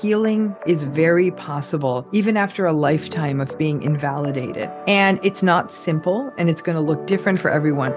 healing is very possible, even after a lifetime of being invalidated. And it's not simple and it's going to look different for everyone.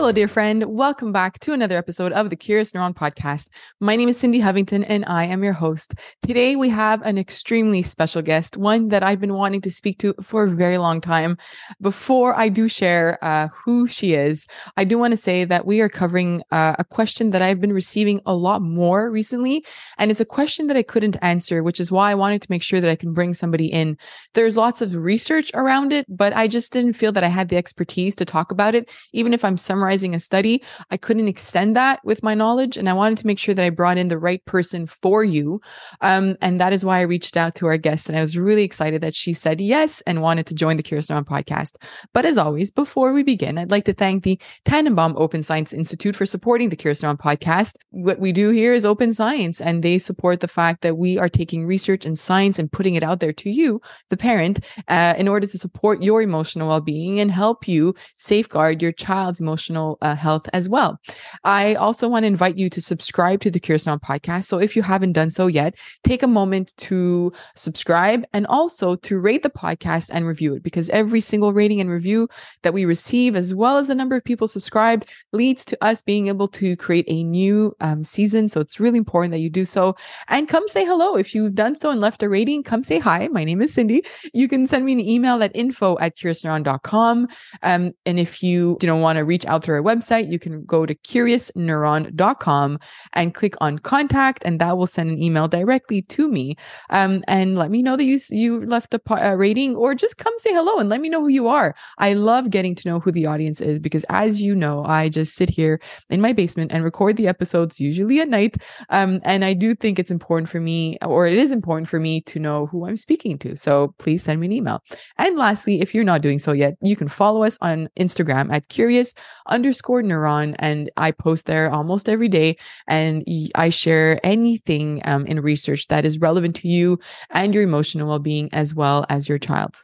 Hello, dear friend. Welcome back to another episode of the Curious Neuron podcast. My name is Cindy Hovington and I am your host. Today, we have an extremely special guest, one that I've been wanting to speak to for a very long time. Before I do share uh, who she is, I do want to say that we are covering uh, a question that I've been receiving a lot more recently. And it's a question that I couldn't answer, which is why I wanted to make sure that I can bring somebody in. There's lots of research around it, but I just didn't feel that I had the expertise to talk about it, even if I'm summarizing summarizing a study. I couldn't extend that with my knowledge, and I wanted to make sure that I brought in the right person for you. Um, and that is why I reached out to our guest, and I was really excited that she said yes and wanted to join the Curious Neuron podcast. But as always, before we begin, I'd like to thank the Tanenbaum Open Science Institute for supporting the Curious Neuron podcast. What we do here is open science, and they support the fact that we are taking research and science and putting it out there to you, the parent, uh, in order to support your emotional well-being and help you safeguard your child's emotional uh, health as well. I also want to invite you to subscribe to the Curious Neuron podcast. So if you haven't done so yet, take a moment to subscribe and also to rate the podcast and review it because every single rating and review that we receive, as well as the number of people subscribed, leads to us being able to create a new um, season. So it's really important that you do so. And come say hello. If you've done so and left a rating, come say hi. My name is Cindy. You can send me an email at info at curiousneuron.com. Um, and if you, you know, want to reach out through our website, you can go to curiousneuron.com and click on contact, and that will send an email directly to me. Um, and let me know that you you left a, a rating, or just come say hello and let me know who you are. I love getting to know who the audience is because, as you know, I just sit here in my basement and record the episodes usually at night. Um, and I do think it's important for me, or it is important for me to know who I'm speaking to. So please send me an email. And lastly, if you're not doing so yet, you can follow us on Instagram at curious underscore neuron. And I post there almost every day. And I share anything um, in research that is relevant to you and your emotional well being as well as your child.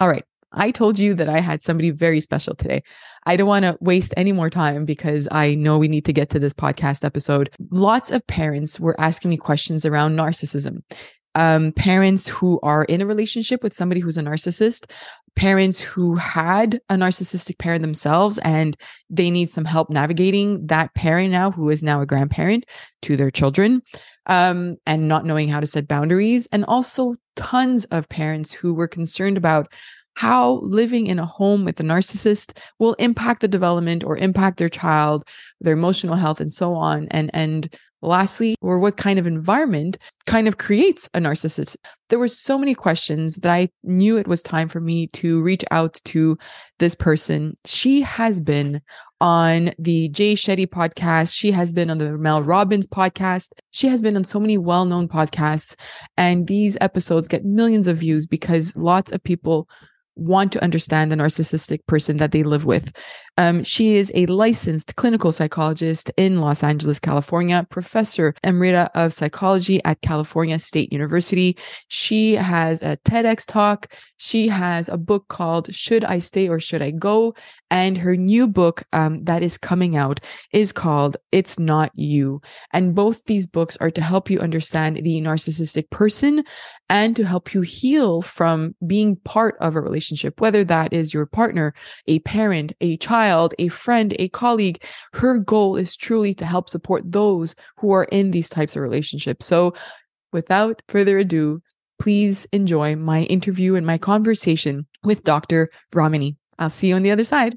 All right. I told you that I had somebody very special today. I don't want to waste any more time because I know we need to get to this podcast episode. Lots of parents were asking me questions around narcissism um, parents who are in a relationship with somebody who's a narcissist, parents who had a narcissistic parent themselves and they need some help navigating that parent now who is now a grandparent to their children um, and not knowing how to set boundaries. And also tons of parents who were concerned about how living in a home with a narcissist will impact the development or impact their child, their emotional health, and so on. And and lastly, or what kind of environment kind of creates a narcissist. There were so many questions that I knew it was time for me to reach out to this person. She has been on the Jay Shetty podcast. She has been on the Mel Robbins podcast. She has been on so many well known podcasts. And these episodes get millions of views because lots of people want to understand the narcissistic person that they live with. Um, she is a licensed clinical psychologist in Los Angeles, California, professor emerita of psychology at California State University. She has a TEDx talk. She has a book called Should I Stay or Should I Go? And her new book um, that is coming out is called It's Not You. And both these books are to help you understand the narcissistic person and to help you heal from being part of a relationship, whether that is your partner, a parent, a child, a friend, a colleague. Her goal is truly to help support those who are in these types of relationships. So without further ado, please enjoy my interview and my conversation with Dr. Ramani. I'll see you on the other side.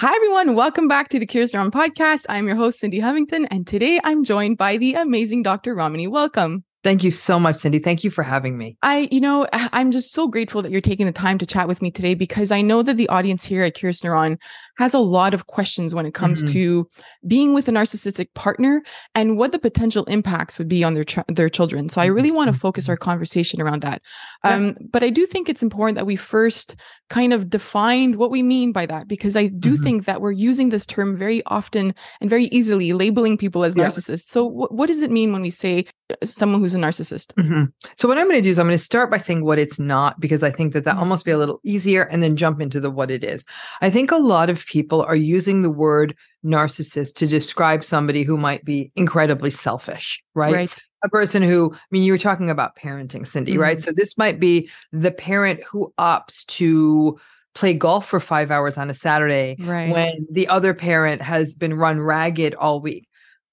Hi, everyone. Welcome back to the Curious Neuron podcast. I'm your host, Cindy Hovington, and today I'm joined by the amazing Dr. Ramani. Welcome. Thank you so much, Cindy. Thank you for having me. I, you know, I'm just so grateful that you're taking the time to chat with me today because I know that the audience here at Curious Neuron has a lot of questions when it comes mm-hmm. to being with a narcissistic partner and what the potential impacts would be on their ch- their children. So I really want to mm-hmm. focus our conversation around that. Um, yeah. But I do think it's important that we first kind of defined what we mean by that because I do mm-hmm. think that we're using this term very often and very easily, labeling people as yeah. narcissists. So w- what does it mean when we say someone who's who's a narcissist? Mm-hmm. So, what I'm going to do is I'm going to start by saying what it's not, because I think that that mm-hmm. almost be a little easier, and then jump into the what it is. I think a lot of people are using the word narcissist to describe somebody who might be incredibly selfish, right? Right. A person who, I mean, you were talking about parenting, Cindy, mm-hmm. right? So, this might be the parent who opts to play golf for five hours on a Saturday right. when the other parent has been run ragged all week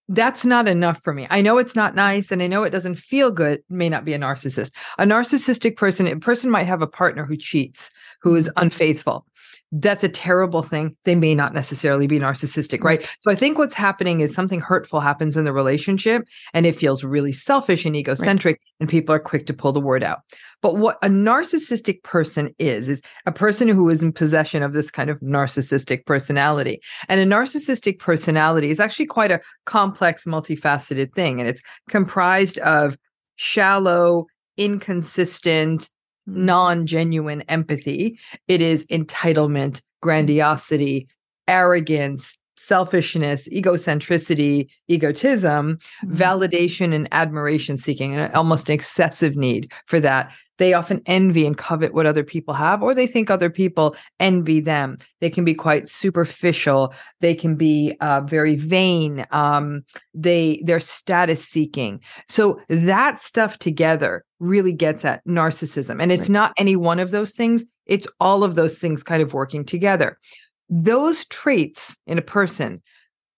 that's not enough for me. I know it's not nice and I know it doesn't feel good, may not be a narcissist. A narcissistic person, a person might have a partner who cheats, who is mm-hmm. unfaithful. That's a terrible thing. They may not necessarily be narcissistic, mm. right? So I think what's happening is something hurtful happens in the relationship and it feels really selfish and egocentric, right. and people are quick to pull the word out. But what a narcissistic person is, is a person who is in possession of this kind of narcissistic personality. And a narcissistic personality is actually quite a complex, multifaceted thing. And it's comprised of shallow, inconsistent. Non genuine empathy. It is entitlement, grandiosity, arrogance, selfishness, egocentricity, egotism, mm-hmm. validation, and admiration seeking, and almost an excessive need for that they often envy and covet what other people have, or they think other people envy them. They can be quite superficial. They can be uh, very vain. Um, they they're status seeking. So that stuff together really gets at narcissism, and it's right. not any one of those things. It's all of those things kind of working together. Those traits in a person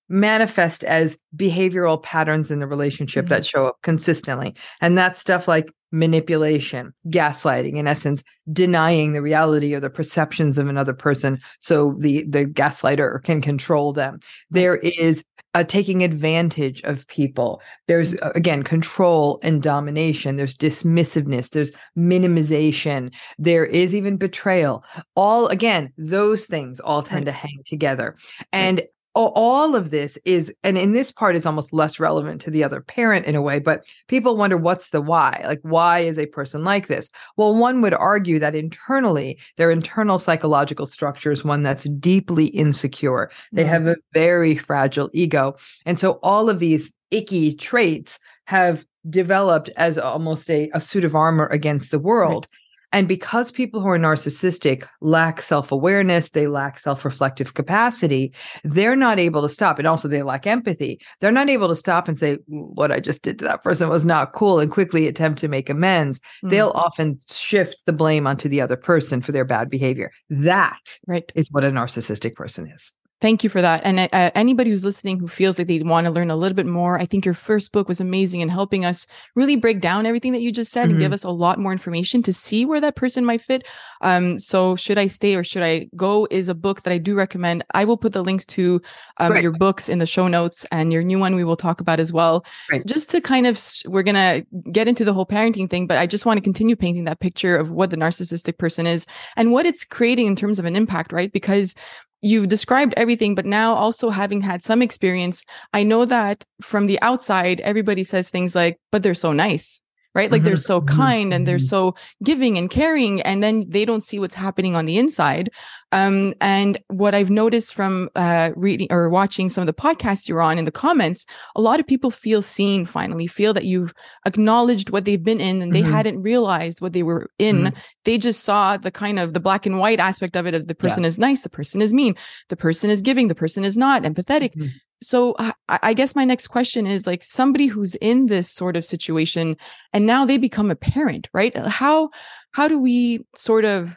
manifest as behavioral patterns in the relationship mm-hmm. that show up consistently. And that's stuff like manipulation, gaslighting, in essence, denying the reality or the perceptions of another person so the, the gaslighter can control them. There is a taking advantage of people. There's, uh, again, control and domination. There's dismissiveness. There's minimization. There is even betrayal. All, again, those things all tend right. to hang together. And all of this is and in this part is almost less relevant to the other parent in a way but people wonder what's the why? Like why is a person like this? Well one would argue that internally their internal psychological structure is one that's deeply insecure. They mm-hmm. have a very fragile ego. And so all of these icky traits have developed as almost a, a suit of armor against the world. right. And because people who are narcissistic lack self awareness, they lack self reflective capacity, they're not able to stop. And also, they lack empathy. They're not able to stop and say, What I just did to that person was not cool, and quickly attempt to make amends. Mm-hmm. They'll often shift the blame onto the other person for their bad behavior. That right. is what a narcissistic person is. Thank you for that. And uh, anybody who's listening who feels like they want to learn a little bit more, I think your first book was amazing in helping us really break down everything that you just said mm-hmm. and give mm-hmm. us a lot more information to see where that person might fit. Um, so, should I stay or should I go? Is a book that I do recommend. I will put the links to um, right. your books in the show notes and your new one we will talk about as well. Right. Just to kind of, we're going to get into the whole parenting thing, but I just want to continue painting that picture of what the narcissistic person is and what it's creating in terms of an impact, right? Because you've described everything, but now also having had some experience, I know that from the outside, everybody says things like, but they're so nice right? Like mm-hmm. they're so mm-hmm. kind and they're mm-hmm. so giving and caring, and then they don't see what's happening on the inside. Um, and what I've noticed from uh, reading or watching some of the podcasts you're on in the comments, a lot of people feel seen finally, feel that you've acknowledged what they've been in and they mm-hmm. hadn't realized what they were in. Mm-hmm. They just saw the kind of the black and white aspect of it of the person yeah. is nice, the person is mean, the person is giving, the person is not empathetic. Mm-hmm so I, guess my next question is like somebody who's in this sort of situation and now they become a parent right? How how do we sort of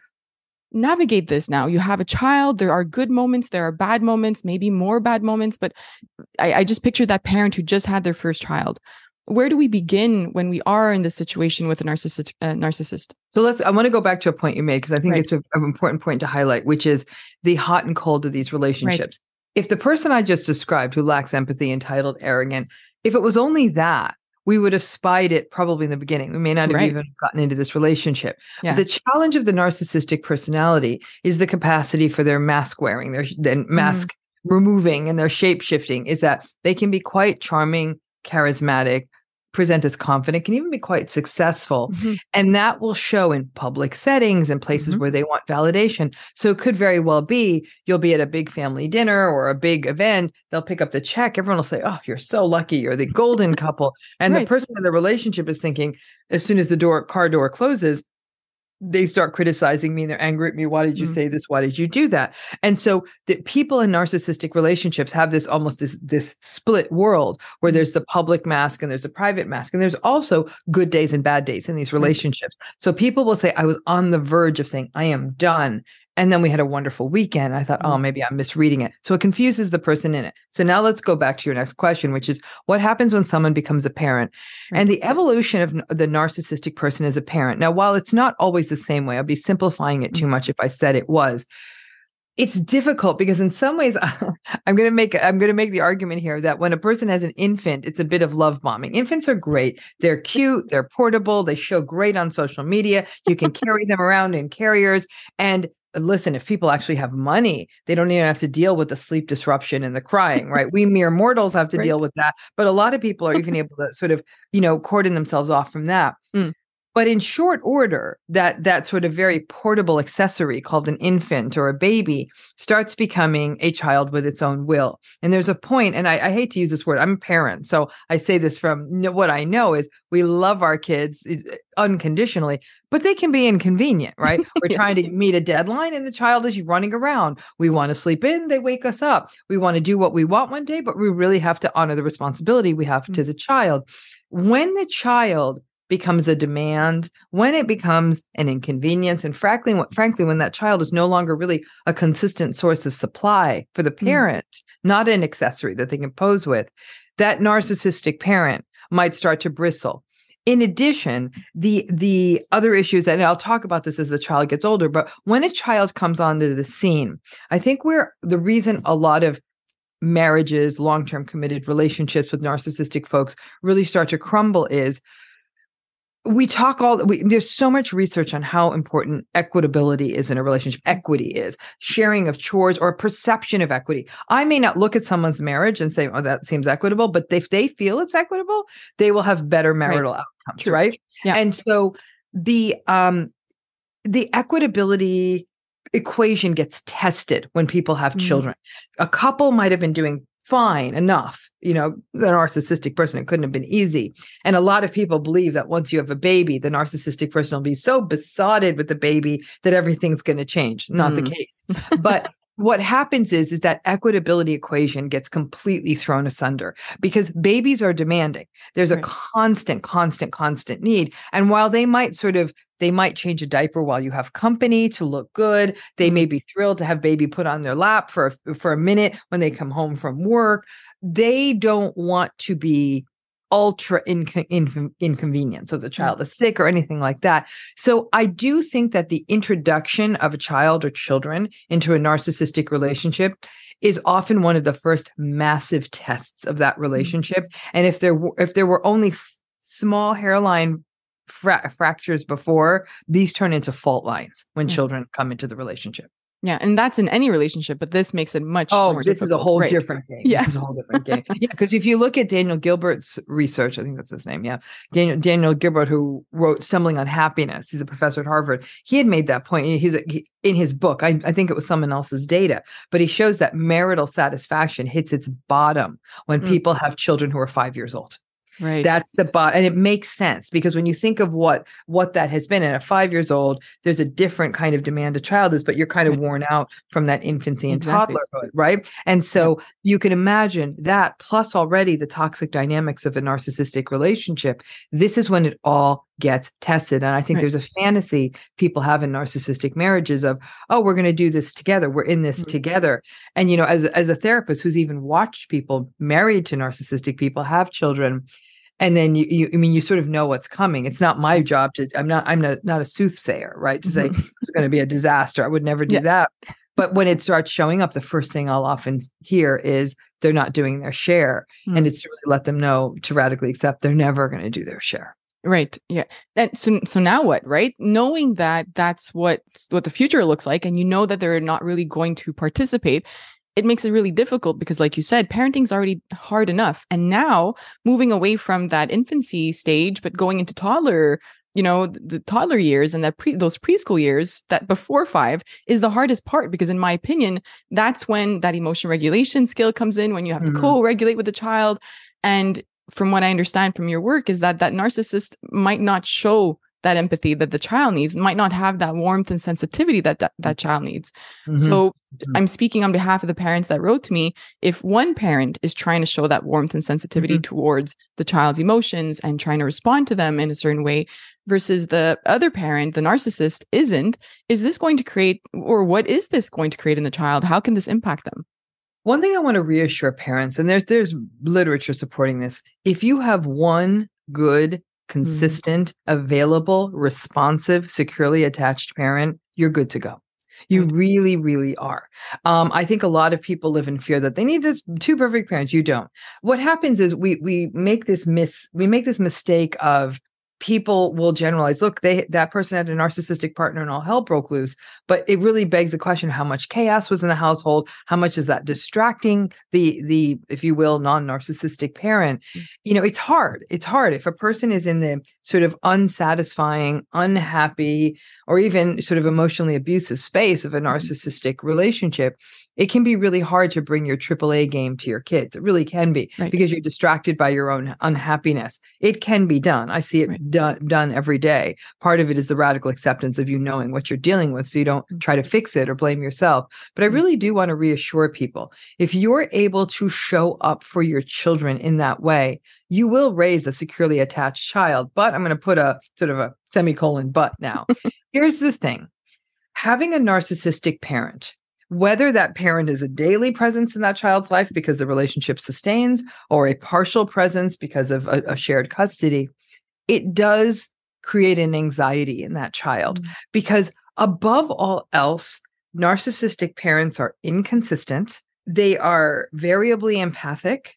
navigate this now? You have a child there are good moments there are bad moments maybe more bad moments but i, I just pictured that parent who just had their first child. Where do we begin when we are in this situation with a narcissist uh, narcissist? So let's i want to go back to a point you made because i think right. it's a, an important point to highlight which is the hot and cold of these relationships if the person I just described who lacks empathy, entitled, arrogant, if it was only that, we would have spied it probably in the beginning. We may not have right. even gotten into this relationship. Yeah. The challenge of the narcissistic personality is the capacity for their mask wearing, their, their mm-hmm. mask mm. removing, and their shape shifting. Is that they can be quite charming, charismatic, present as confident, can even be quite successful. Mhm. And that will show in public settings and places Mhm. where they want validation. So it could very well be you'll be at a big family dinner or a big event. They'll pick up the check. Everyone will say, Oh, you're so lucky. You're the golden couple. And Right. the person in the relationship is thinking, as soon as the door car door closes, they start criticizing me and they're angry at me. Why did you Mm. say this? Why did you do that? And so the people in narcissistic relationships have this almost this this split world where Mm. there's the public mask and there's a private mask and there's also good days and bad days in these relationships. So people will say I was on the verge of saying I am done and then we had a wonderful weekend. I thought, oh, Mm. maybe I'm misreading it. So it confuses the person in it. So now let's go back to your next question, which is what happens when someone becomes a parent? Right. And the evolution of the narcissistic person as a parent. Now, while it's not always the same way, I'll be simplifying it too Mm. much if I said it was. It's difficult because in some ways I'm going to make I'm going to make the argument here that when a person has an infant it's a bit of love bombing. Infants are great. They're cute, they're portable, they show great on social media. You can carry them around in carriers and listen, if people actually have money, they don't even have to deal with the sleep disruption and the crying, right? We mere mortals have to Right. deal with that. But a lot of people are even able to sort of, you know, cordon themselves off from that. Mm. But in short order, that that sort of very portable accessory called an infant or a baby starts becoming a child with its own will. And there's a point, and I, I hate to use this word. I'm a parent, so I say this from what I know is we love our kids eh, unconditionally, but they can be inconvenient, right? We're Yes. trying to meet a deadline, and the child is running around. We want to sleep in, they wake us up. We want to do what we want one day, but we really have to honor the responsibility we have to mm. the child. When the child becomes a demand, when it becomes an inconvenience, and frankly, frankly, when that child is no longer really a consistent source of supply for the hmm. parent, not an accessory that they can pose with, that narcissistic parent might start to bristle. In addition, the the other issues, and I'll talk about this as the child gets older, but when a child comes onto the scene, I think we're the reason a lot of marriages, long-term committed relationships with narcissistic folks really start to crumble is we talk all we, there's so much research on how important equitability is in a relationship equity is sharing of chores or perception of equity i may not look at someone's marriage and say oh that seems equitable but if they feel it's equitable they will have better marital outcomes True. right Yeah. and so the um the equitability equation gets tested when people have Mhm. children a couple might have been doing fine enough you know the narcissistic person it couldn't have been easy. And a lot of people believe that once you have a baby the narcissistic person will be so besotted with the baby that everything's going to change. Not the Mm. case. But what happens is is that equitability equation gets completely thrown asunder because babies are demanding. There's a Right. constant constant constant need. And while they might sort of they might change a diaper while you have company to look good they may mm-hmm. be thrilled to have baby put on their lap for a, for a minute when they come home from work. They don't want to be ultra inco- incon- inconvenient so the mm. child is sick or anything like that. So i do think that the introduction of a child or children into a narcissistic relationship is often one of the first massive tests of that mm. relationship. And if there were if there were only f- small hairline fra- fractures before these turn into fault lines when Yeah. children come into the relationship Yeah, and that's in any relationship, but this makes it much Oh, more this is a whole Right. different game. Yeah. This is a whole different game. Yeah, because if you look at Daniel Gilbert's research, I think that's his name. Yeah, Daniel Daniel Gilbert, who wrote "Stumbling on Happiness," he's a professor at Harvard. He had made that point. He's he, in his book. I, I think it was someone else's data, but he shows that marital satisfaction hits its bottom when Mm. people have children who are five years old. Right. That's the bot, and it makes sense because when you think of what what that has been, and at five years old, there's a different kind of demand a child is, but you're kind of worn out from that infancy and Exactly. toddlerhood, right? And so you can imagine that plus already the toxic dynamics of a narcissistic relationship. This is when it all gets tested, and I think Right. there's a fantasy people have in narcissistic marriages of, oh, we're going to do this together, we're in this Mhm. together, and you know, as as a therapist who's even watched people married to narcissistic people have children and then you, you i mean you sort of know what's coming it's not my job to i'm not i'm not, not a soothsayer right to say it's going to be a disaster i would never do Yeah. that but when it starts showing up the first thing i'll often hear is they're not doing their share Mm. and it's to really let them know to radically accept they're never going to do their share Right. Yeah. And so so now what, right? Knowing that that's what what the future looks like and you know that they're not really going to participate, it makes it really difficult because like you said parenting's already hard enough and now moving away from that infancy stage but going into toddler you know the toddler years and that pre those preschool years that before 5 is the hardest part because in my opinion that's when that emotion regulation skill comes in when you have mm-hmm. to co-regulate with the child and from what i understand from your work is that that narcissist might not show that empathy that the child needs might not have that warmth and sensitivity that that, that child needs mm-hmm. so mm-hmm. i'm speaking on behalf of the parents that wrote to me if one parent is trying to show that warmth and sensitivity mm-hmm. towards the child's emotions and trying to respond to them in a certain way versus the other parent the narcissist isn't is this going to create or what is this going to create in the child how can this impact them one thing i want to reassure parents and there's there's literature supporting this if you have one good Mm-hmm. consistent, mm-hmm. available, responsive, securely attached parent, you're good to go. You really, really are. Um, I think a lot of people live in fear that they need this two perfect parents. You don't. What happens is we we make this miss we make this mistake of people will generalize look they that person had a narcissistic partner and all hell broke loose. But it really begs the question how much chaos was in the household? How much is that distracting the the if you will non-narcissistic parent? Mm. you know it's hard. It's hard. If a person is in the sort of unsatisfying unhappy or even sort of emotionally abusive space of a mm-hmm. narcissistic relationship it can be really hard to bring your AAA game to your kids. It really can be right. because you're distracted by your own unhappiness. It can be done. I see it right. done done every day. Part of it is the radical acceptance of you knowing what you're dealing with so you don't mm. try to fix it or blame yourself. But I really do want to reassure people if you're able to show up for your children in that way, you will raise a securely attached child. But I'm going to put a sort of a semicolon but now. Here's the thing having a narcissistic parent whether that parent is a daily presence in that child's life because the relationship sustains or a partial presence because of a, a shared custody, it does create an anxiety in that child mm-hmm. because above all else, narcissistic parents are inconsistent. They are variably empathic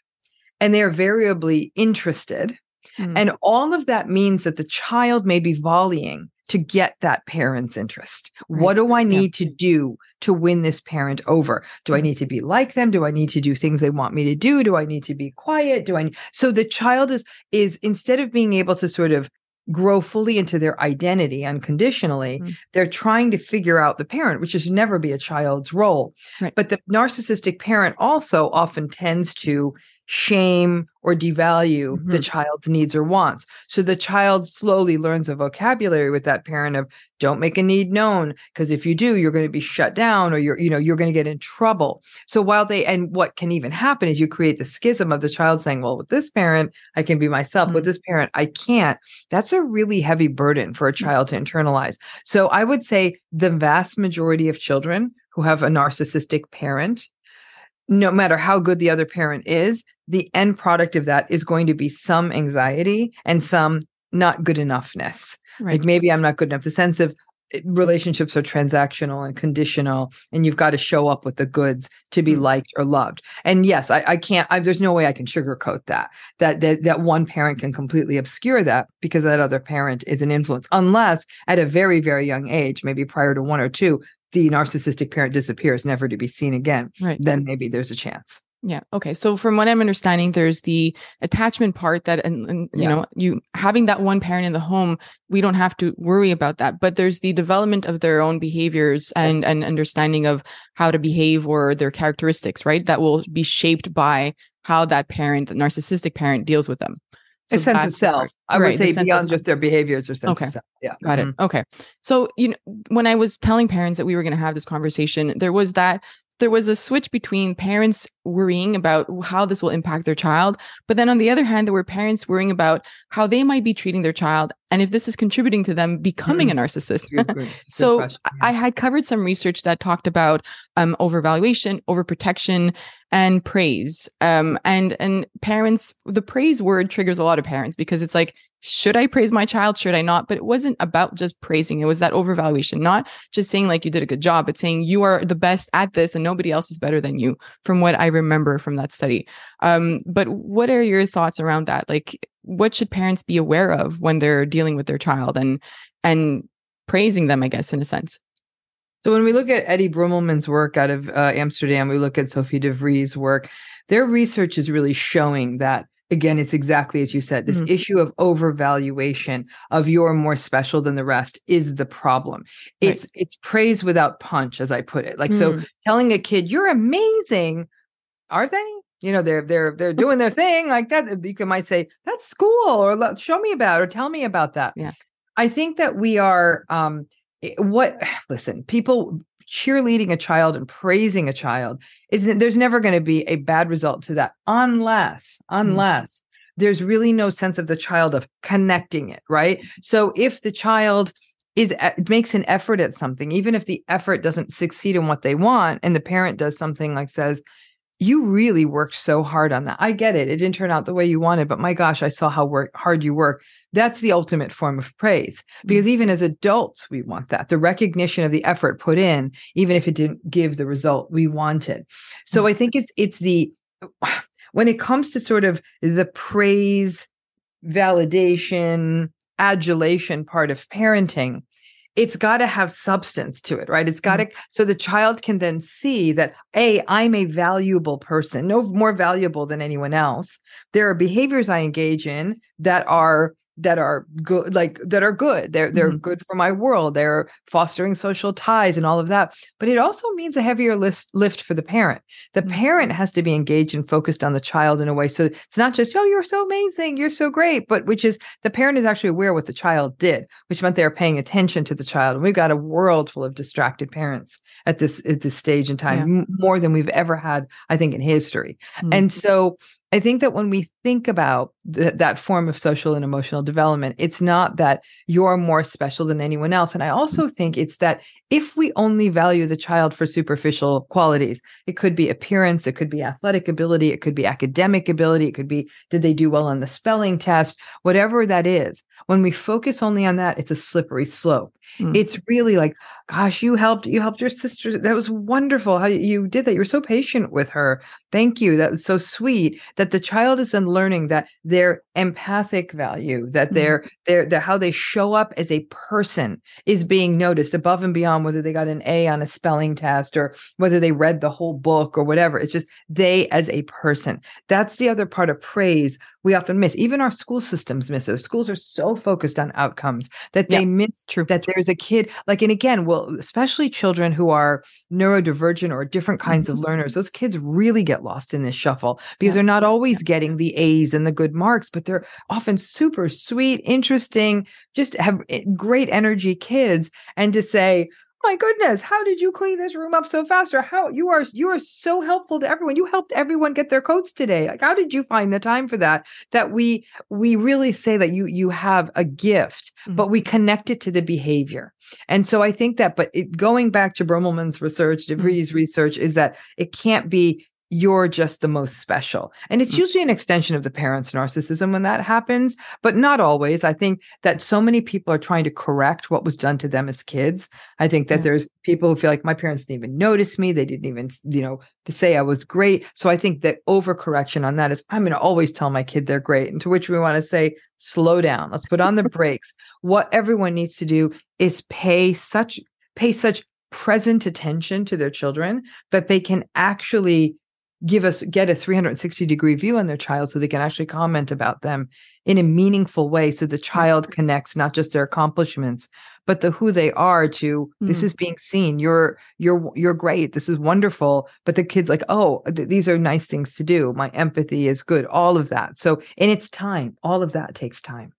and they are variably interested. Mm-hmm. And all of that means that the child may be volleying to get that parent's interest. Right. What do I need yeah. to do to win this parent over? Do I mm-hmm. need to be like them? Do I need to do things they want me to do? Do I need to be quiet? Do I need... So the child is is instead of being able to sort of grow fully into their identity unconditionally, mm-hmm. they're trying to figure out the parent, which is never be a child's role. Right. But the narcissistic parent also often tends to shame or devalue mm-hmm. the child's needs or wants. So the child slowly learns a vocabulary with that parent of don't make a need known because if you do you're going to be shut down or you're you know you're going to get in trouble. So while they and what can even happen is you create the schism of the child saying, well with this parent I can be myself, mm-hmm. with this parent I can't. That's a really heavy burden for a mm. child to internalize. So I would say the vast majority of children who have a narcissistic parent no matter how good the other parent is, the end product of that is going to be some anxiety and some not good enoughness. Right. Like maybe I'm not good enough. The sense of eh, relationships are transactional and conditional, and you've got to show up with the goods to be mm-hmm. liked or loved. And yes, I, I can't. I, there's no way I can sugarcoat that. That that that one parent can completely obscure that because that other parent is an influence, unless at a very very young age, maybe prior to one or two, the narcissistic parent disappears, never to be seen again, right. then maybe there's a chance. Yeah. Okay. So from what I'm understanding, there's the attachment part that, and, and you know, you having that one parent in the home, we don't have to worry about that. But there's the development of their own behaviors and and understanding of how to behave or their characteristics, right? That will be shaped by how that parent, the narcissistic parent, deals with them. So a sense of self. I right, would say beyond just their behaviors or sense okay. of self. Yeah. Got mm-hmm. it. Okay. So, you know, when I was telling parents that we were going to have this conversation, there was that there was a switch between parents worrying about how this will impact their child. But then on the other hand, there were parents worrying about how they might be treating their child and if this is contributing to them becoming mm. a narcissist. Good, good. Good so yeah. I had covered some research that talked about um, overvaluation, overprotection, and praise. Um, and and parents, the praise word triggers a lot of parents because it's like should I praise my child? Should I not? But it wasn't about just praising. It was that overvaluation, not just saying like you did a good job, but saying you are the best at this and nobody else is better than you, from what I remember from that study. Um, but what are your thoughts around that? Like, what should parents be aware of when they're dealing with their child and and praising them, I guess, in a sense? So when we look at Eddie Brummelman's work out of uh, Amsterdam, we look at Sophie de Vries' work. Their research is really showing that again, it's exactly as you said. This mm-hmm. issue of overvaluation of you're more special than the rest is the problem. It's right. it's praise without punch, as I put it. Like mm. so, telling a kid you're amazing, are they? You know, they're they're they're doing their thing like that. You can might say that's school, or show me about, or tell me about that. Yeah, I think that we are. um what listen people cheerleading a child and praising a child is there's never going to be a bad result to that unless mm-hmm. unless mm. there's really no sense of the child of connecting it right so if the child is makes an effort at something even if the effort doesn't succeed in what they want and the parent does something like says you really worked so hard on that i get it it didn't turn out the way you wanted but my gosh i saw how work, hard you work that's the ultimate form of praise because mm-hmm. even as adults, we want that the recognition of the effort put in, even if it didn't give the result we wanted. So. I think it's, it's the, when it comes to sort of the praise, validation, adulation part of parenting, it's got to have substance to it, right? It's got to, so the child can then see that, A, I'm a valuable person, no more valuable than anyone else. There are behaviors I engage in that are that are good like that are good they're they're mm-hmm. good for my world they're fostering social ties and all of that but it also means a heavier list, lift for the parent the mm-hmm. parent has to be engaged and focused on the child in a way so it's not just oh you're so amazing you're so great but which is the parent is actually aware what the child did which meant they're paying attention to the child and we've got a world full of distracted parents at this at this stage in time yeah. more than we've ever had i think in history mm-hmm. and so I think that when we think about th- that form of social and emotional development, it's not that you're more special than anyone else. And I also think it's that if we only value the child for superficial qualities, it could be appearance, it could be athletic ability, it could be academic ability, it could be did they do well on the spelling test, whatever that is. When we focus only on that, it's a slippery slope. Mm. It's really like, gosh, you helped, you helped your sister. That was wonderful how you did that. You were so patient with her. Thank you. That was so sweet. That the child is then learning that their empathic value, that mm. their their their how they show up as a person is being noticed above and beyond whether they got an A on a spelling test or whether they read the whole book or whatever. It's just they as a person. That's the other part of praise we often miss. Even our school systems miss it. Schools are so focused on outcomes that they miss True. that there's a kid like, and again, well, especially children who are neurodivergent or different kinds mm-hmm. of learners, those kids really get lost in this shuffle because yeah. they're not always getting the A's and the good marks, but they're often super sweet, interesting, just have eh, great energy kids. And to say, my goodness, how did you clean this room up so fast? Or how you are you are so helpful to everyone. You helped everyone get their coats today. Like how did you find the time for that? That we we really say that you you have a gift, mm-hmm. but we connect it to the behavior. And so I think that, but it, going back to Brummelman's research, de Vries' mm-hmm. research, is that it can't be you're just the most special. And it's mm. usually an extension of the parent's narcissism when that happens, but not always. I think that so many people are trying to correct what was done to them as kids. I think that yeah. there's people who feel like my parents didn't even notice me. They didn't even, you know, to say I was great. So I think that overcorrection on that is I'm going to always tell my kid they're great. And to which we want to say, slow down. Let's put on the brakes. What everyone needs to do is pay such pay such present attention to their children that they can actually give us get a 360 degree view on their child so they can actually comment about them in a meaningful way so the child mm-hmm. connects not just their accomplishments but the who they are to mm. this is being seen you're you're you're great this is wonderful but the kids like oh th- these are nice things to do my empathy is good all of that so in its time all of that takes time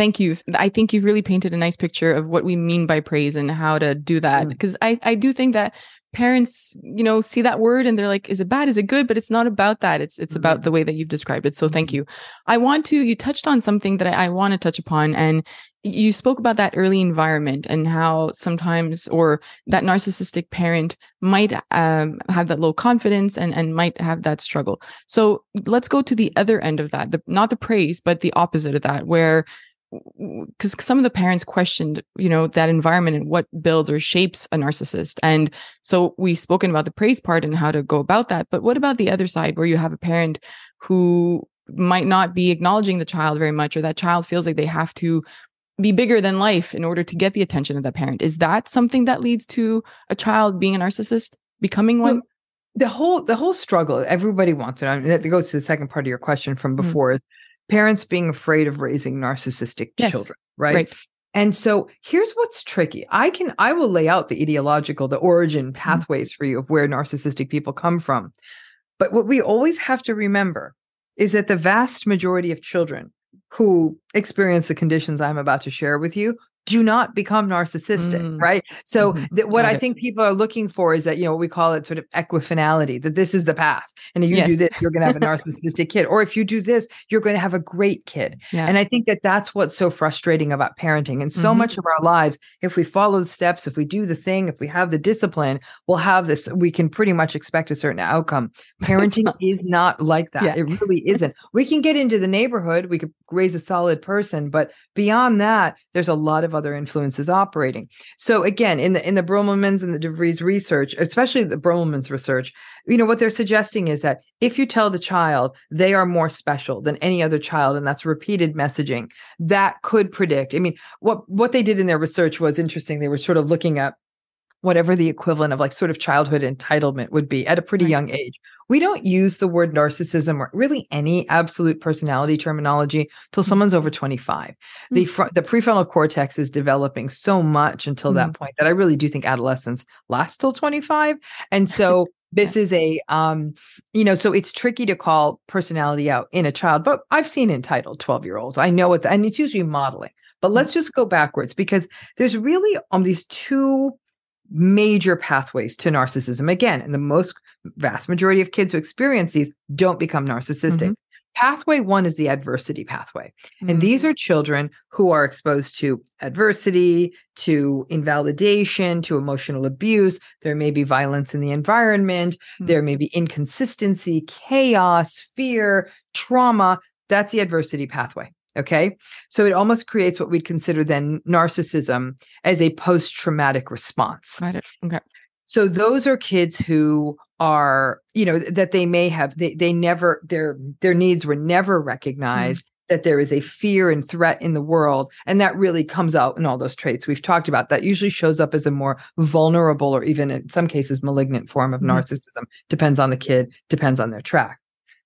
Thank you. I think you've really painted a nice picture of what we mean by praise and how to do that. Because mm. I, I do think that parents you know see that word and they're like is it bad? Is it good? But it's not about that. It's it's mm-hmm. about the way that you've described it. So thank mm-hmm. you. I want to you touched on something that I, I want to touch upon and you spoke about that early environment and how sometimes or that narcissistic parent might um, have that low confidence and and might have that struggle. So let's go to the other end of that the, not the praise but the opposite of that where because some of the parents questioned you know that environment and what builds or shapes a narcissist and so we've spoken about the praise part and how to go about that but what about the other side where you have a parent who might not be acknowledging the child very much or that child feels like they have to be bigger than life in order to get the attention of the parent. Is that something that leads to a child being a narcissist, becoming one? the whole the whole struggle everybody wants it I mean, it goes to the second part of your question from Mm. Parents being afraid of raising narcissistic Yes. children right? Right. and so here's what's tricky i can i will lay out the etiological the origin mm-hmm. pathways for you of where narcissistic people come from but what we always have to remember is that the vast majority of children who experience the conditions i'm about to share with you do not become narcissistic Mm. right so Mhm. that what Got i it. think people are looking for is that you know we call it sort of equifinality that this is the path and if you do this, you're going to have a narcissistic kid or if you do this you're going to have a great kid Yeah. and i think that that's what's so frustrating about parenting and so Mhm. much of our lives if we follow the steps if we do the thing if we have the discipline we'll have this we can pretty much expect a certain outcome parenting is not like that Yeah. it really isn't we can get into the neighborhood we could raise a solid person but beyond that there's a lot of other influences operating. So again in the in the Brummelmans and the DeVries research especially the Brummelmans research you know what they're suggesting is that if you tell the child they are more special than any other child and that's repeated messaging that could predict i mean what what they did in their research was interesting. They were sort of looking at whatever the equivalent of like sort of childhood entitlement would be at a pretty Right. young age. We don't use the word narcissism or really any absolute personality terminology till someone's over 25 the fr- the prefrontal cortex is developing so much until that point that i really do think adolescence lasts till 25 and so this is a um you know so it's tricky to call personality out in a child but i've seen entitled 12 year olds i know what the, and it's usually modeling. But let's just go backwards because there's really um these two major pathways to narcissism again and the most vast majority of kids who experience these don't become narcissistic pathway one is the adversity pathway and Mm. these are children who are exposed to adversity, to invalidation, to emotional abuse. There may be violence in the environment. Mm. There may be inconsistency, chaos, fear, trauma. That's the adversity pathway. Okay. So it almost creates what we'd consider then narcissism as a post traumatic response. It. Okay. So those are kids who are, you know, that they may have they they never their their needs were never recognized that there is a fear and threat in the world and that really comes out in all those traits we've talked about that usually shows up as a more vulnerable or even in some cases malignant form of Mhm. narcissism depends on the kid depends on their track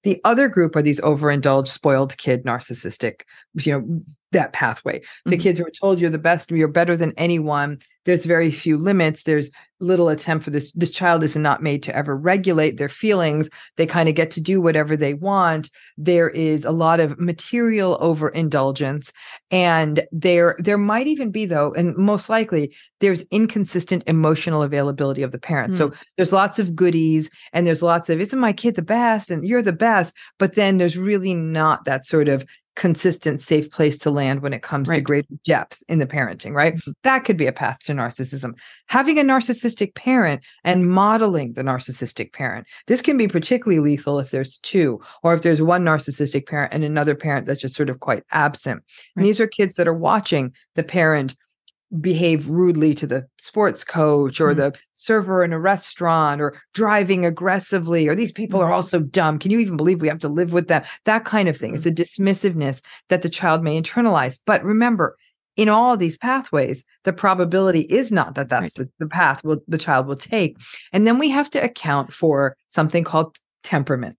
the other group are these overindulged spoiled kid narcissistic you know that pathway. The Mhm. kids who are told you're the best you're better than anyone there's very few limits there's little attempt for this this child is not made to ever regulate their feelings they kind of get to do whatever they want there is a lot of material overindulgence and there there might even be though and most likely there's inconsistent emotional availability of the parents so there's lots of goodies and there's lots of isn't my kid the best? and you're the best but then there's really not that sort of consistent safe place to land when it comes to Right. greater depth in the parenting right Mhm. that could be a path to narcissism having a narcissistic parent and modeling the narcissistic parent this can be particularly lethal if there's two or if there's one narcissistic parent and another parent that's just sort of quite absent Right. and these are kids that are watching the parent behave rudely to the sports coach or Mhm. the server in a restaurant or driving aggressively or these people are also dumb. Can you even believe we have to live with them? That kind of thing. Mm-hmm. it's a dismissiveness that the child may internalize. But remember in all these pathways the probability is not that that's the, the path will the child will take. And then we have to account for something called temperament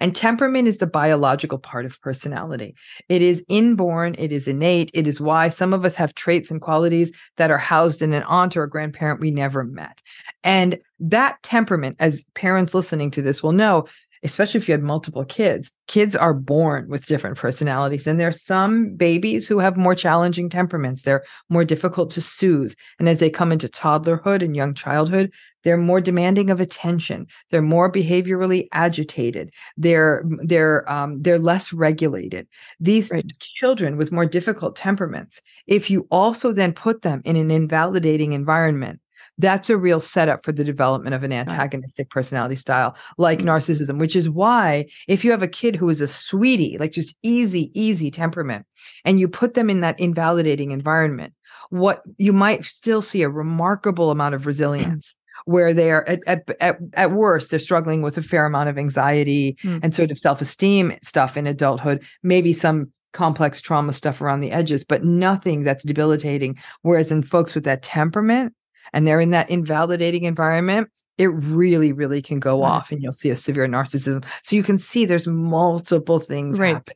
and temperament is the biological part of personality. It is inborn, it is innate, it is why some of us have traits and qualities that are housed in an aunt or a grandparent we never met. And that temperament, as parents listening to this will know, especially if you had multiple kids, kids are born with different personalities. And there are some babies who have more challenging temperaments. They're more difficult to soothe. And as they come into toddlerhood and young childhood, they're more demanding of attention. They're more behaviorally agitated. They're they're um, they're less regulated. These Right. children with more difficult temperaments, if you also then put them in an invalidating environment, that's a real setup for the development of an antagonistic personality style like Mm. narcissism, which is why if you have a kid who is a sweetie, like just easy, easy temperament, and you put them in that invalidating environment, what you might still see a remarkable amount of resilience where they are at, at, at, at worst they're struggling with a fair amount of anxiety Mm. and sort of self-esteem stuff in adulthood maybe some complex trauma stuff around the edges, but nothing that's debilitating. Whereas in folks with that temperament and they're in that invalidating environment, it really, really can go off and you'll see a severe narcissism. So you can see there's multiple things Right. happen.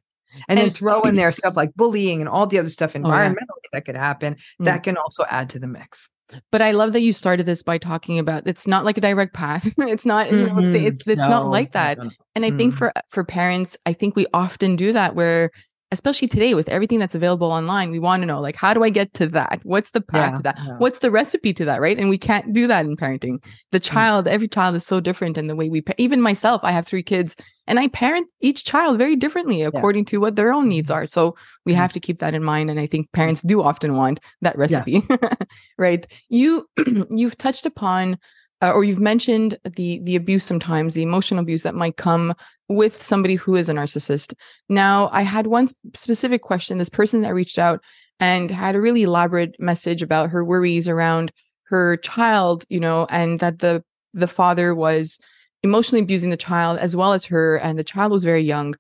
And, then throw in there stuff like bullying and all the other stuff yeah. environmentally that could happen. Mm. That can also add to the mix. But I love that you started this by talking about it's not like a direct path. it's not you know, Mhm. it's it's not like that. no, no. And I think Mm. for for parents, I think we often do that where especially today with everything that's available online, we want to know like how do I get to that? What's the path Yeah, to that? yeah. What's the recipe to that, right? And we can't do that in parenting. The mm. child, every child is so different and the way we even myself, I have 3 kids and I parent each child very differently according to what their own needs mm-hmm. are. So we Mhm. have to keep that in mind and I think mm. parents do often want that recipe. right? You you've touched upon uh, or you've mentioned the the abuse sometimes the emotional abuse that might come with somebody who is a narcissist. Now i had one specific question. This person that reached out and had a really elaborate message about her worries around her child you know and that the the father was emotionally abusing the child as well as her and the child was very young.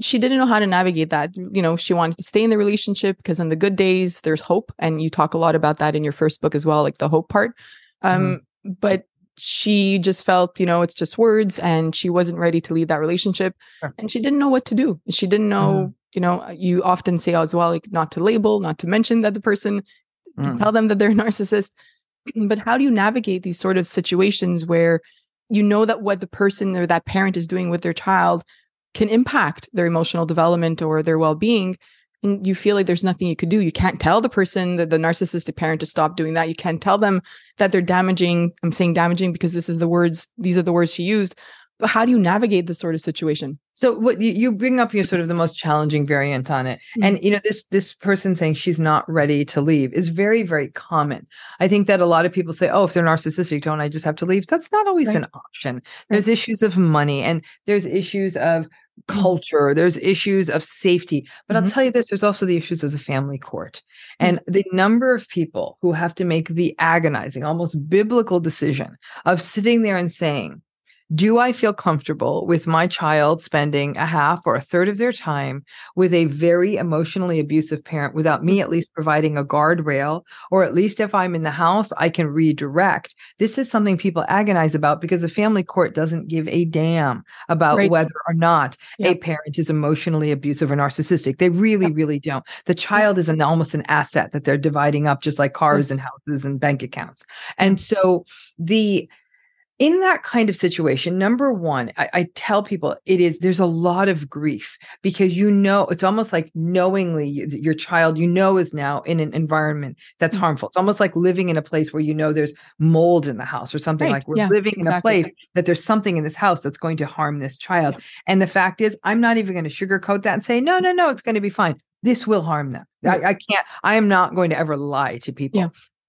She didn't know how to navigate that. You know she wanted to stay in the relationship because in the good days there's hope and you talk a lot about that in your first book as well like the hope part. Um but she just felt you know it's just words and she wasn't ready to leave that relationship Sure. and she didn't know what to do she didn't know you know you often say as well like not to label not to mention that the person Mm. tell them that they're a narcissist but how do you navigate these sort of situations where you know that what the person or that parent is doing with their child can impact their emotional development or their well-being and you feel like there's nothing you could do you can't tell the person that the narcissistic parent to stop doing that you can't tell them that they're damaging i'm saying damaging because this is the words these are the words she used but how do you navigate this sort of situation So what you, bring up your sort of the most challenging variant on it. Mm. And you know, this this person saying she's not ready to leave is very, very common. I think that a lot of people say, Oh, if they're narcissistic, don't I just have to leave? That's not always Right. an option. There's issues of money and there's issues of culture, there's issues of safety. But Mhm. I'll tell you this, there's also the issues of the family court. And the number of people who have to make the agonizing, almost biblical decision of sitting there and saying, do I feel comfortable with my child spending a half or a third of their time with a very emotionally abusive parent without me at least providing a guardrail? Or at least if I'm in the house, I can redirect. This is something people agonize about because the family court doesn't give a damn about Right. whether or not a parent is emotionally abusive or narcissistic. They really, really don't. The child is an almost an asset that they're dividing up just like cars Yes. and houses and bank accounts. And so the in that kind of situation, number one, I, I tell people it is there's a lot of grief because you know it's almost like knowingly you- your child you know is now in an environment that's Mhm. harmful. It's almost like living in a place where you know there's mold in the house or something Right. like we're Yeah, living in a place that there's something in this house that's going to harm this child. And the fact is, I'm not even going to sugarcoat that and say, no, no, no, it's going to be fine. This will harm them. I, I can't, I am not going to ever lie to people.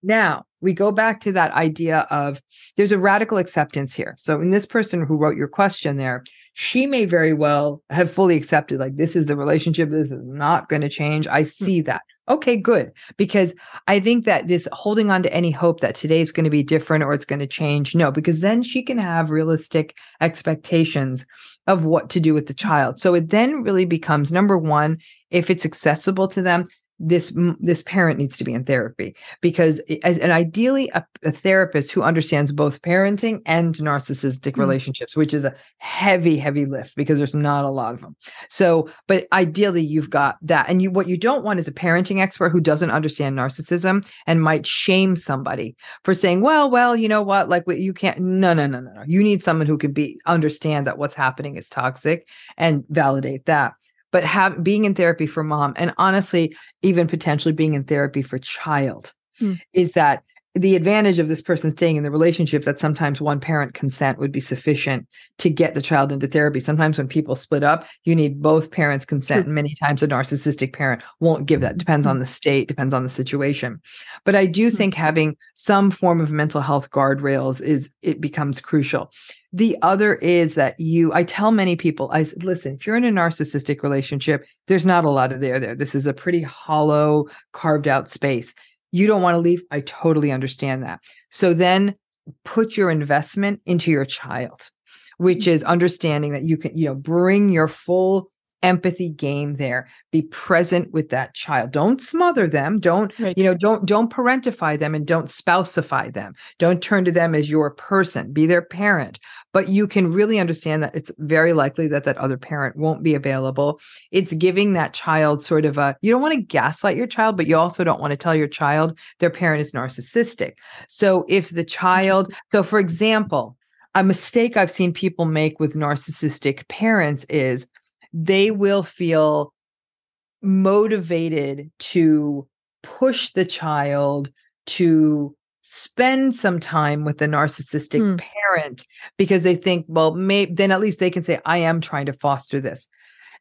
Now we go back to that idea of there's a radical acceptance here. So in this person who wrote your question there, she may very well have fully accepted like this is the relationship this is not going to change. I hmm. see that. Okay good. Because i think that this holding on to any hope that today is going to be different or it's going to change no because then she can have realistic expectations of what to do with the child. So it then really becomes number one if it's accessible to them this this parent needs to be in therapy because as and ideally a, a therapist who understands both parenting and narcissistic Mm. relationships which is a heavy heavy lift because there's not a lot of them. So but ideally you've got that. And you what you don't want is a parenting expert who doesn't understand narcissism and might shame somebody for saying well well you know what? Like you can't no no no no no. You need someone who can be understand that what's happening is toxic and validate that but have being in therapy for mom and honestly even potentially being in therapy for child Hmm. is that the advantage of this person staying in the relationship that sometimes one parent consent would be sufficient to get the child into therapy. Sometimes when people split up you need both parents consent. And many times a narcissistic parent won't give that. Depends on mm-hmm. the state depends on the situation. But i do think mm-hmm. having some form of mental health guardrails is it becomes crucial. The other is that you, I tell many people, I said, listen, if you're in a narcissistic relationship, there's not a lot of there there. This is a pretty hollow, carved out space. You don't want to leave. I totally understand that. So then put your investment into your child, which mm. is understanding that you can, you know, bring your full empathy game there. Be present with that child. Don't smother them. Don't, Right. you know, don't don't parentify them and don't spousify them. Don't turn to them as your person. Be their parent. But you can really understand that it's very likely that that other parent won't be available. It's giving that child sort of a you don't want to gaslight your child, but you also don't want to tell your child their parent is narcissistic. So if the child, so for example, a mistake I've seen people make with narcissistic parents is they will feel motivated to push the child to spend some time with the narcissistic Hmm. parent because they think well maybe then at least they can say i am trying to foster this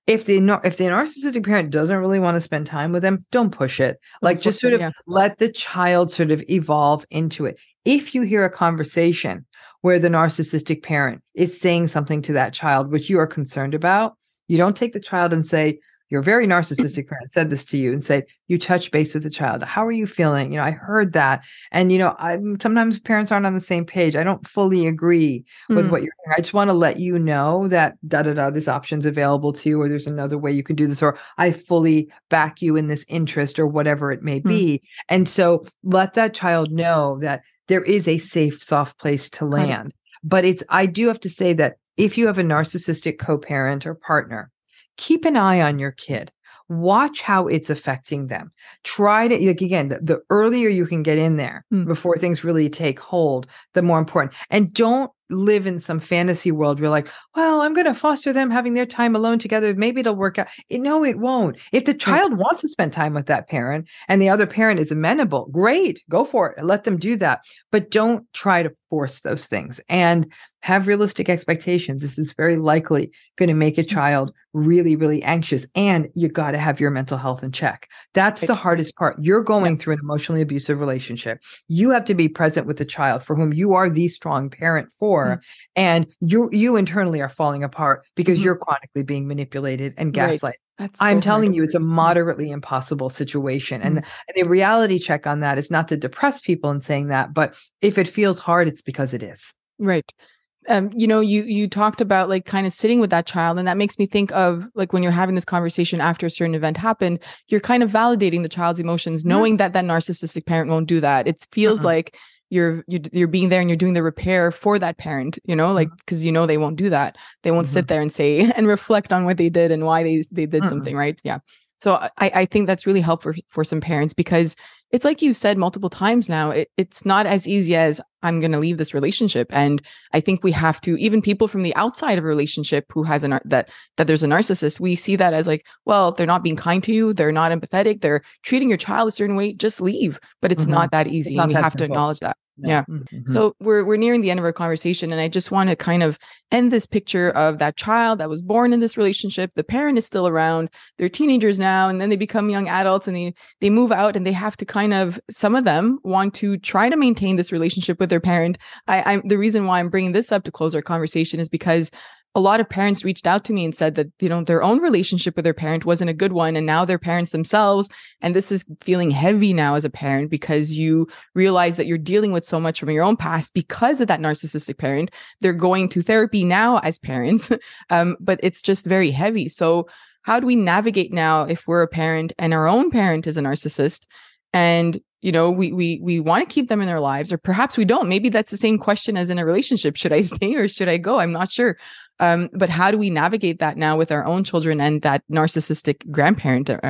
if the if the narcissistic parent doesn't really want to spend time with them don't push it like just sort of Yeah. let the child sort of evolve into it if you hear a conversation where the narcissistic parent is saying something to that child which you are concerned about you don't take the child and say your very narcissistic parent said this to you and say you touch base with the child. How are you feeling? You know i heard that. And you know i sometimes parents aren't on the same page. I don't fully agree with Mm. what you're doing i just want to let you know that da da da this option's available to you or there's another way you can do this or i fully back you in this interest or whatever it may Mm. be. And so let that child know that there is a safe soft place to land. But it's i do have to say that if you have a narcissistic co-parent or partner keep an eye on your kid. Watch how it's affecting them. Try to like again the, the earlier you can get in there Mm. before things really take hold the more important. And don't live in some fantasy world where you're like well i'm going to foster them having their time alone together. Maybe it'll work out. It- no it won't. If the child wants to spend time with that parent and the other parent is amenable great go for it. Let them do that. But don't try to force those things. And have realistic expectations this is very likely going to make a child really really anxious and you got to have your mental health in check that's the hardest part you're going through an emotionally abusive relationship you have to be present with the child for whom you are the strong parent for Mm. and you you internally are falling apart because Mhm. you're chronically being manipulated and Right. gaslight That's i'm telling hard. you it's a moderately impossible situation and, Mm. and the reality check on that is not to depress people in saying that but if it feels hard it's because it is Right. Um, you know, you you talked about like kind of sitting with that child, and that makes me think of like when you're having this conversation after a certain event happened, you're kind of validating the child's emotions, knowing that that narcissistic parent won't do that. It feels Uh-uh. like you're you're you're being there and you're doing the repair for that parent, you know, like because you know they won't do that. They won't sit there and say and reflect on what they did and why they they did Mm-mm. something, right? Yeah. So I I think that's really helpful for, for some parents because it's like you said multiple times now. It, it's not as easy as I'm going to leave this relationship, and I think we have to even people from the outside of a relationship who has an that that there's a narcissist. We see that as like, well, they're not being kind to you, they're not empathetic, they're treating your child a certain way. Just leave. But it's Mhm. not that easy, not and we have to acknowledge that. Yeah. Mhm. So we're we're nearing the end of our conversation, and I just want to kind of end this picture of that child that was born in this relationship. The parent is still around; they're teenagers now, and then they become young adults, and they they move out, and they have to kind of some of them want to try to maintain this relationship with their parent. I, I the reason why I'm bringing this up to close our conversation is because a lot of parents reached out to me and said that you know their own relationship with their parent wasn't a good one and now they're parents themselves and this is feeling heavy now as a parent because you realize that you're dealing with so much from your own past because of that narcissistic parent. They're going to therapy now as parents um, but it's just very heavy. So how do we navigate now if we're a parent and our own parent is a narcissist and you know we we we want to keep them in their lives or perhaps we don't. Maybe that's the same question as in a relationship. Should i stay or should i go? I'm not sure. Um, but how do we navigate that now with our own children and that narcissistic grandparent a-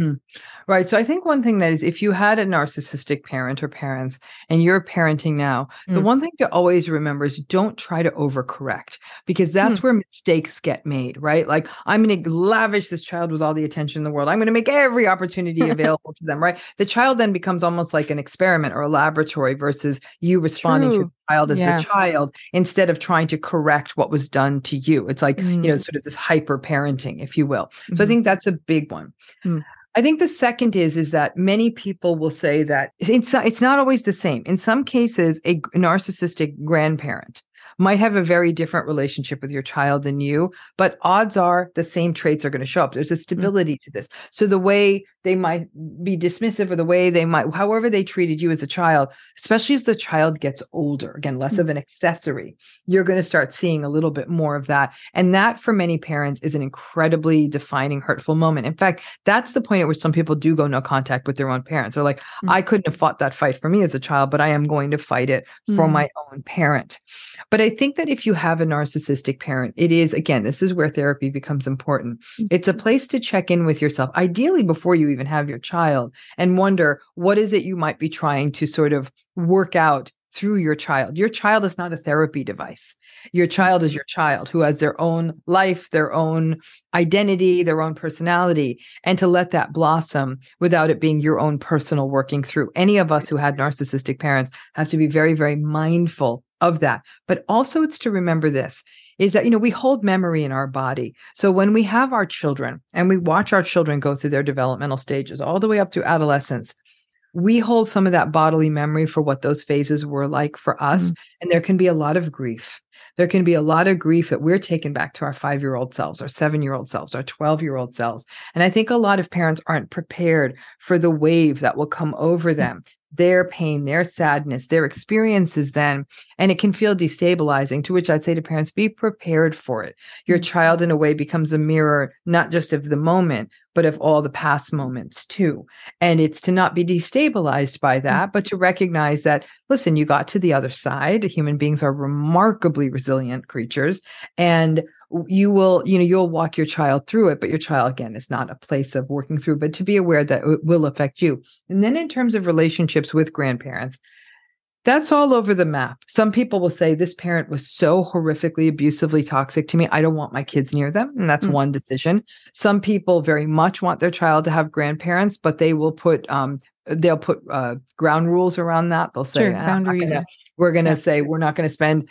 around Right. So I think one thing that is if you had a narcissistic parent or parents and you're parenting now, the Mm. one thing to always remember is don't try to overcorrect because that's where mistakes get made, right? Like I'm going to lavish this child with all the attention in the world. I'm going to make every opportunity available to them, right? The child then becomes almost like an experiment or a laboratory versus you responding to the child as Yeah. the child instead of trying to correct what was done to you. It's like, you know, Mm. sort of this hyper parenting, if you will. So I Mhm. think that's a big one. I think the second is is that many people will say that it's it's not always the same. In some cases, a narcissistic grandparent might have a very different relationship with your child than you, but odds are the same traits are going to show up. There's a stability mm-hmm. to this. So the way they might be dismissive or the way they might, however they treated you as a child, especially as the child gets older, again, less mm-hmm. of an accessory, you're going to start seeing a little bit more of that. And that for many parents is an incredibly defining, hurtful moment. In fact, that's the point at which some people do go no contact with their own parents. They're like, mm-hmm. I couldn't have fought that fight for me as a child, but I am going to fight it for my own parent. But I think that if you have a narcissistic parent, it is, again, this is where therapy becomes important. It's a mm-hmm. place to check in with yourself, ideally before you even have your child, and wonder what is it you might be trying to sort of work out through your child. Your child is not a therapy device. Your child is your child who has their own life, their own identity, their own personality, and to let that blossom without it being your own personal working through. Any of us who had narcissistic parents have to be very, very mindful of that. But also, it's to remember this is that, you know, we hold memory in our body. So when we have our children and we watch our children go through their developmental stages all the way up to adolescence, we hold some of that bodily memory for what those phases were like for us. Mm-hmm. And there can be a lot of grief. There can be a lot of grief that we're taken back to our five year old selves, our seven year old selves, our 12 year old selves. And I think a lot of parents aren't prepared for the wave that will come over mm. them their pain, their sadness, their experiences then. And it can feel destabilizing, to which I'd say to parents, be prepared for it. Your mm-hmm. child, in a way, becomes a mirror, not just of the moment, but of all the past moments too. And it's to not be destabilized by mm-hmm. that, but to recognize that, listen, you got to the other side. Human beings are remarkably resilient creatures. And you will you know you'll walk your child through it but your child again is not a place of working through but to be aware that it will affect you and then in terms of relationships with grandparents that's all over the map some people will say this parent was so horrifically abusively toxic to me i don't want my kids near them and that's mm-hmm. one decision some people very much want their child to have grandparents but they will put um, they'll put uh, ground rules around that. They'll say, sure, ah, boundaries. We're going to yeah. say we're not going to spend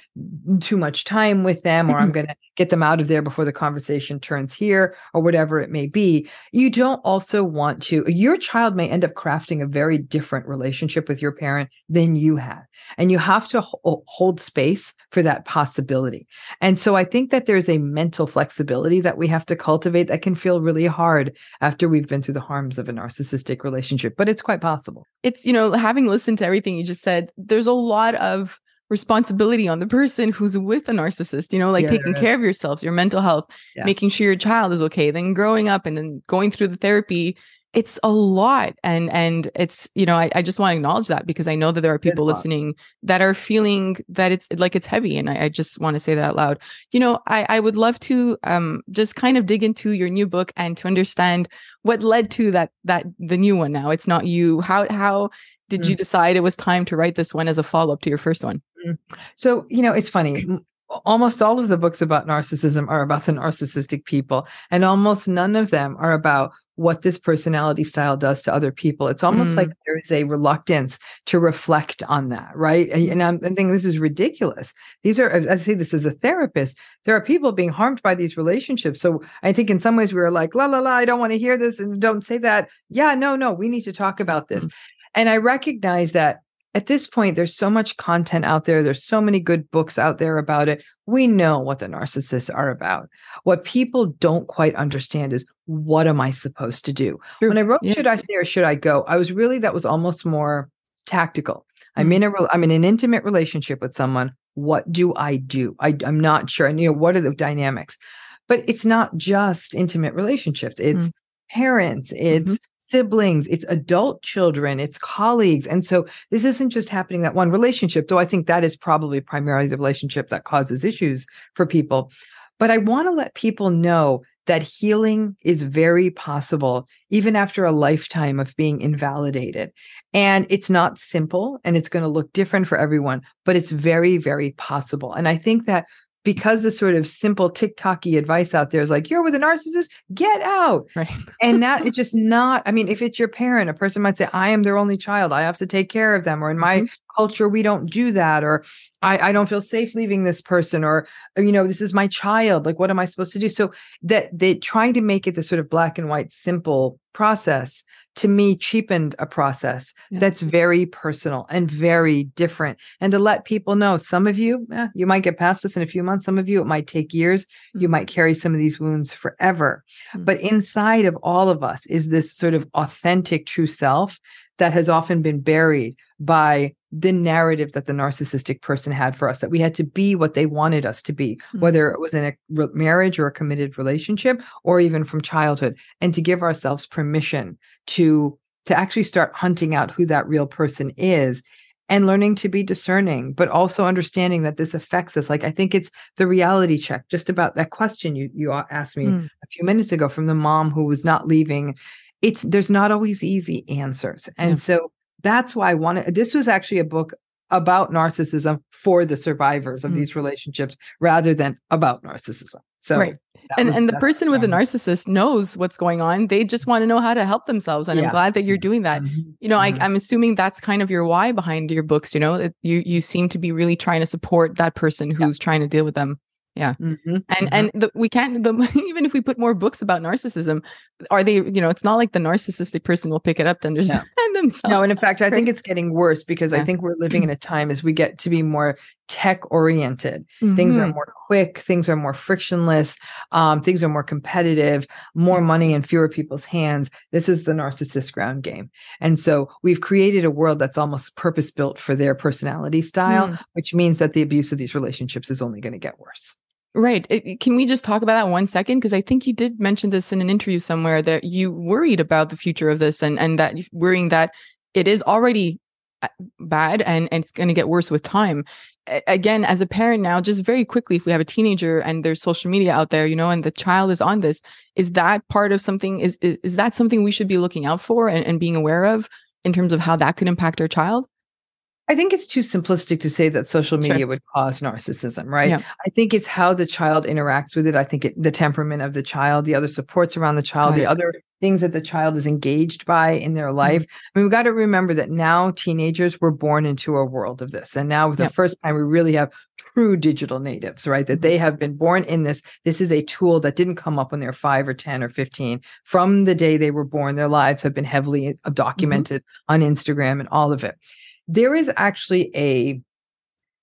too much time with them, or I'm going to get them out of there before the conversation turns here, or whatever it may be. You don't also want to, your child may end up crafting a very different relationship with your parent than you have And you have to ho- oh, hold space for that possibility. And so I think that there's a mental flexibility that we have to cultivate that can feel really hard after we've been through the harms of a narcissistic relationship, but it's quite possible. It's, you know, having listened to everything you just said, there's a lot of responsibility on the person who's with a narcissist, you know, like yeah, taking care of yourself, your mental health, yeah. making sure your child is okay, then growing up and then going through the therapy. It's a lot. And and it's, you know, I, I just want to acknowledge that because I know that there are people listening that are feeling that it's like it's heavy. And I, I just want to say that out loud. You know, I, I would love to um just kind of dig into your new book and to understand what led to that that the new one now. It's not you. How how did mm. you decide it was time to write this one as a follow-up to your first one? Mm-hmm. So, you know, it's funny. Almost all of the books about narcissism are about the narcissistic people, and almost none of them are about what this personality style does to other people. It's almost mm. like there is a reluctance to reflect on that, right? And I'm, I'm thinking this is ridiculous. These are, I say this as a therapist, there are people being harmed by these relationships. So I think in some ways we are like, la la la, I don't want to hear this and don't say that. Yeah, no, no, we need to talk about this. Mm. And I recognize that at this point, there's so much content out there. There's so many good books out there about it. We know what the narcissists are about. What people don't quite understand is what am I supposed to do? True. When I wrote yeah. "Should I Stay or Should I Go," I was really that was almost more tactical. Mm-hmm. I'm in a I'm in an intimate relationship with someone. What do I do? I, I'm not sure. And you know what are the dynamics? But it's not just intimate relationships. It's mm-hmm. parents. It's mm-hmm siblings, it's adult children, it's colleagues. And so this isn't just happening that one relationship, though I think that is probably primarily the relationship that causes issues for people. But I want to let people know that healing is very possible even after a lifetime of being invalidated. And it's not simple and it's going to look different for everyone, but it's very, very possible. And I think that because the sort of simple TikToky advice out there is like, you're with a narcissist, get out. Right. and that is just not, I mean, if it's your parent, a person might say, I am their only child. I have to take care of them. Or in my mm-hmm. culture, we don't do that. Or I, I don't feel safe leaving this person. Or, you know, this is my child. Like, what am I supposed to do? So that they trying to make it the sort of black and white, simple process to me cheapened a process Yeah. that's very personal and very different. And to let people know, some of you, eh, you might get past this in a few months. Some of you, it might take years. You Mhm. might carry some of these wounds forever. Mm. But inside of all of us is this sort of authentic true self that has often been buried by the narrative that the narcissistic person had for us that we had to be what they wanted us to be Mm. whether it was in a re- marriage or a committed relationship or even from childhood and to give ourselves permission to to actually start hunting out who that real person is and learning to be discerning but also understanding that this affects us like i think it's the reality check just about that question you you asked me Mm. a few minutes ago from the mom who was not leaving it's there's not always easy answers and Yeah. so that's why i wanted this was actually a book about narcissism for the survivors of Mm. these relationships rather than about narcissism so Right. and was- and the person with the why- narcissist knows what's going on they just want to know how to help themselves and i'm glad that you're doing that Mhm. you know Mhm. I, i'm assuming that's kind of your why behind your books you know that you you seem to be really trying to support that person who's trying to deal with them Mhm. and Mhm. and the, we can't the, even if we put more books about narcissism are they you know it's not like the narcissistic person will pick it up to understand themselves No, and in fact, I think it's getting worse because Yeah. I think we're living in a time as we get to be more tech oriented. Things are Mhm. more quick, things are more frictionless, um, things are more competitive, more money in fewer people's hands. This is the narcissist ground game. And so we've created a world that's almost purpose built for their personality style, Mm. which means that the abuse of these relationships is only going to get worse. Right. Can we just talk about that one second? Because I think you did mention this in an interview somewhere that you worried about the future of this and, and that worrying that it is already uh, bad and, and it's going to get worse with time. Again, as a parent now, just very quickly, if we have a teenager and there's social media out there, you know, and the child is on this, is that part of something? Is is, is that something we should be looking out for and, and being aware of in terms of how that could impact our child? I think it's too simplistic to say that social Sure. media would cause narcissism, right? Yeah. I think it's how the child interacts with it. I think it, the temperament of the child, the other supports around the child, Got the other things that the child is engaged by in their mm-hmm. life. I mean, we've got to remember that now teenagers were born into a world of this. And now, for the first time, we really have true digital natives, right? That mm-hmm. they have been born in this. This is a tool that didn't come up when they're five or 10 or 15. From the day they were born, their lives have been heavily uh, mm-hmm. documented on Instagram and all of it there is actually a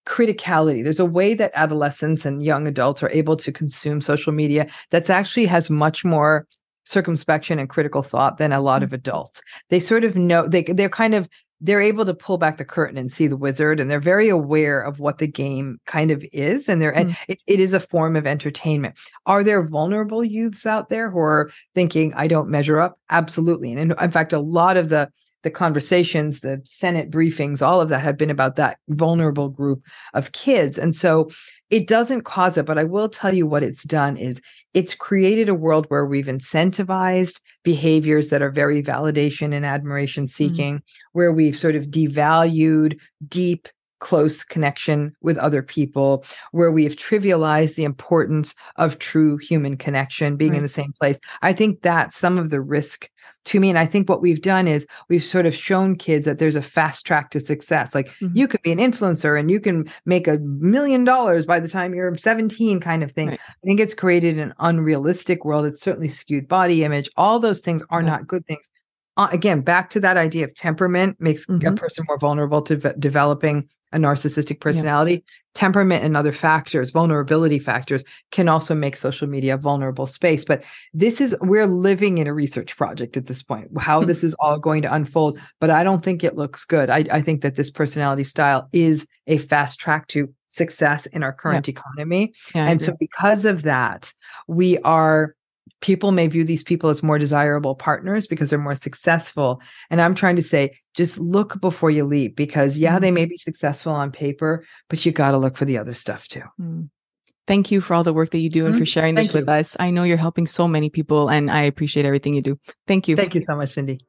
criticality. There's a way that adolescents and young adults are able to consume social media that's actually has much more circumspection and critical thought than a lot of mm-hmm. adults. They sort of know they they're kind of they're able to pull back the curtain and see the wizard and they're very aware of what the game kind of is and they're and mm. it, it is a form of entertainment. Are there vulnerable youths out there who are thinking i don't measure up? Absolutely. And in, in fact a lot of the the conversations, the Senate briefings, all of that have been about that vulnerable group of kids. And so it doesn't cause it, but I will tell you what it's done is it's created a world where we've incentivized behaviors that are very validation and admiration mm. seeking, where we've sort of devalued deep close connection with other people, where we have trivialized the importance of true human connection, being in the same place. I think that's some of the risk to me. And I think what we've done is we've sort of shown kids that there's a fast track to success. Like Mhm. you could be an influencer and you can make a million dollars by the time you're 17, kind of thing. Right. I think it's created an unrealistic world. It's certainly skewed body image. All those things are Yeah. not good things. Uh, again, back to that idea of temperament makes a Mhm. person more vulnerable to ve- developing a narcissistic personality. Temperament and other factors, vulnerability factors, can also make social media a vulnerable space. But this is, we're living in a research project at this point, how Hmm. this is all going to unfold. But I don't think it looks good. I, I think that this personality style is a fast track to success in our current economy. Yeah, and so, because of that, we are people may view these people as more desirable partners because they're more successful. And I'm trying to say, just look before you leap because, yeah, they may be successful on paper, but you got to look for the other stuff too. Mm. Thank you for all the work that you do and Mhm. for sharing this Thank with us. I know you're helping so many people and I appreciate everything you do. Thank you. Thank you so much, Cindy.